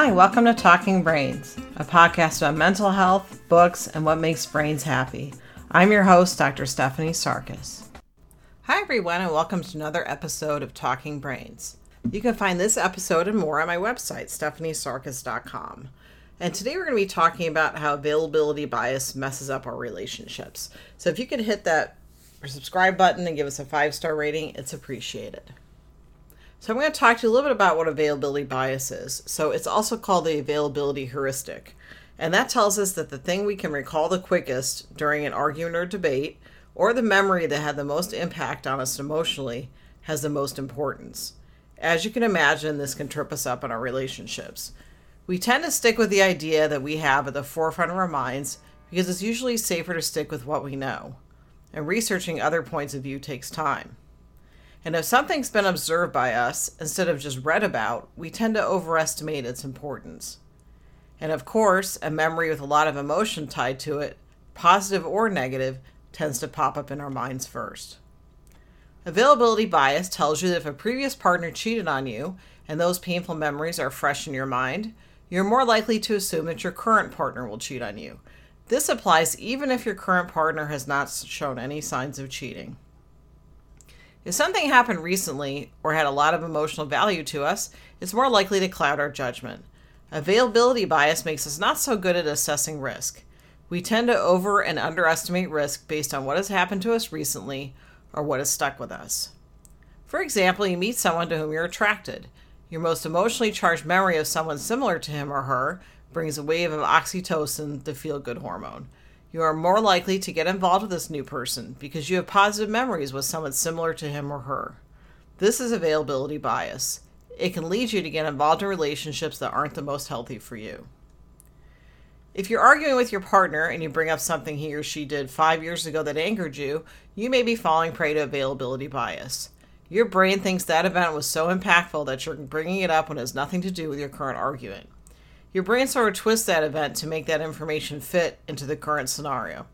Hi, welcome to Talking Brains, a podcast about mental health, books, and what makes brains happy. I'm your host, Dr. Stephanie Sarkis. Hi, everyone, and welcome to another episode of Talking Brains. You can find this episode and more on my website, stephaniesarkis.com. And today we're going to be talking about how availability bias messes up our relationships. So if you could hit that subscribe button and give us a five star rating, it's appreciated. So I'm going to talk to you a little bit about what availability bias is. So it's also called the availability heuristic. And that tells us that the thing we can recall the quickest during an argument or debate, or the memory that had the most impact on us emotionally, has the most importance. As you can imagine, this can trip us up in our relationships. We tend to stick with the idea that we have at the forefront of our minds because it's usually safer to stick with what we know. And researching other points of view takes time. And if something's been observed by us instead of just read about, we tend to overestimate its importance. And of course, a memory with a lot of emotion tied to it, positive or negative, tends to pop up in our minds first. Availability bias tells you that if a previous partner cheated on you and those painful memories are fresh in your mind, you're more likely to assume that your current partner will cheat on you. This applies even if your current partner has not shown any signs of cheating. If something happened recently or had a lot of emotional value to us, it's more likely to cloud our judgment. Availability bias makes us not so good at assessing risk. We tend to over and underestimate risk based on what has happened to us recently or what has stuck with us. For example, you meet someone to whom you're attracted. Your most emotionally charged memory of someone similar to him or her brings a wave of oxytocin, the feel good hormone you are more likely to get involved with this new person because you have positive memories with someone similar to him or her. This is availability bias. It can lead you to get involved in relationships that aren't the most healthy for you. If you're arguing with your partner and you bring up something he or she did five years ago that angered you, you may be falling prey to availability bias. Your brain thinks that event was so impactful that you're bringing it up when it has nothing to do with your current argument. Your brain sort of twists that event to make that information fit into the current scenario.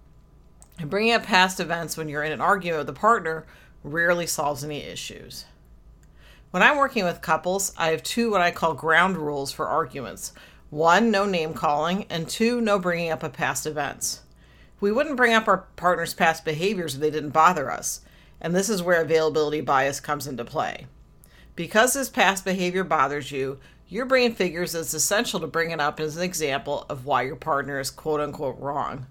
And bringing up past events when you're in an argument with a partner rarely solves any issues. When I'm working with couples, I have two what I call ground rules for arguments one, no name calling, and two, no bringing up of past events. We wouldn't bring up our partner's past behaviors if they didn't bother us, and this is where availability bias comes into play. Because this past behavior bothers you, your brain figures it's essential to bring it up as an example of why your partner is quote unquote wrong.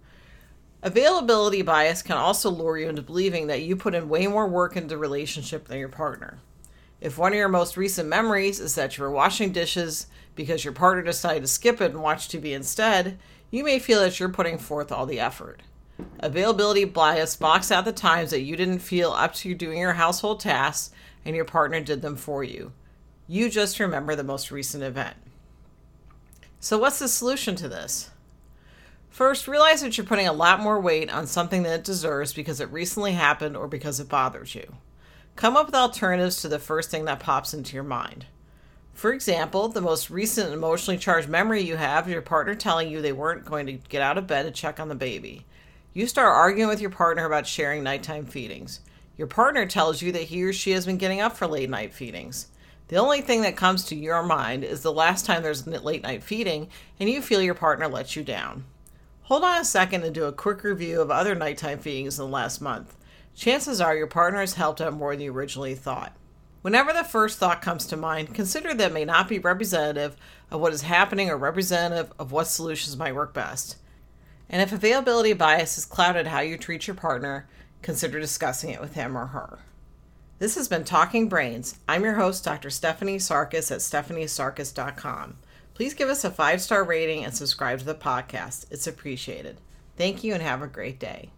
Availability bias can also lure you into believing that you put in way more work into the relationship than your partner. If one of your most recent memories is that you were washing dishes because your partner decided to skip it and watch TV instead, you may feel that you're putting forth all the effort. Availability bias blocks out the times that you didn't feel up to doing your household tasks and your partner did them for you. You just remember the most recent event. So, what's the solution to this? First, realize that you're putting a lot more weight on something than it deserves because it recently happened or because it bothers you. Come up with alternatives to the first thing that pops into your mind. For example, the most recent emotionally charged memory you have is your partner telling you they weren't going to get out of bed to check on the baby. You start arguing with your partner about sharing nighttime feedings. Your partner tells you that he or she has been getting up for late night feedings. The only thing that comes to your mind is the last time there's late night feeding and you feel your partner let you down. Hold on a second and do a quick review of other nighttime feedings in the last month. Chances are your partner has helped out more than you originally thought. Whenever the first thought comes to mind, consider that may not be representative of what is happening or representative of what solutions might work best. And if availability bias has clouded how you treat your partner, consider discussing it with him or her. This has been Talking Brains. I'm your host, Dr. Stephanie Sarkis at stephaniesarkis.com. Please give us a five star rating and subscribe to the podcast. It's appreciated. Thank you and have a great day.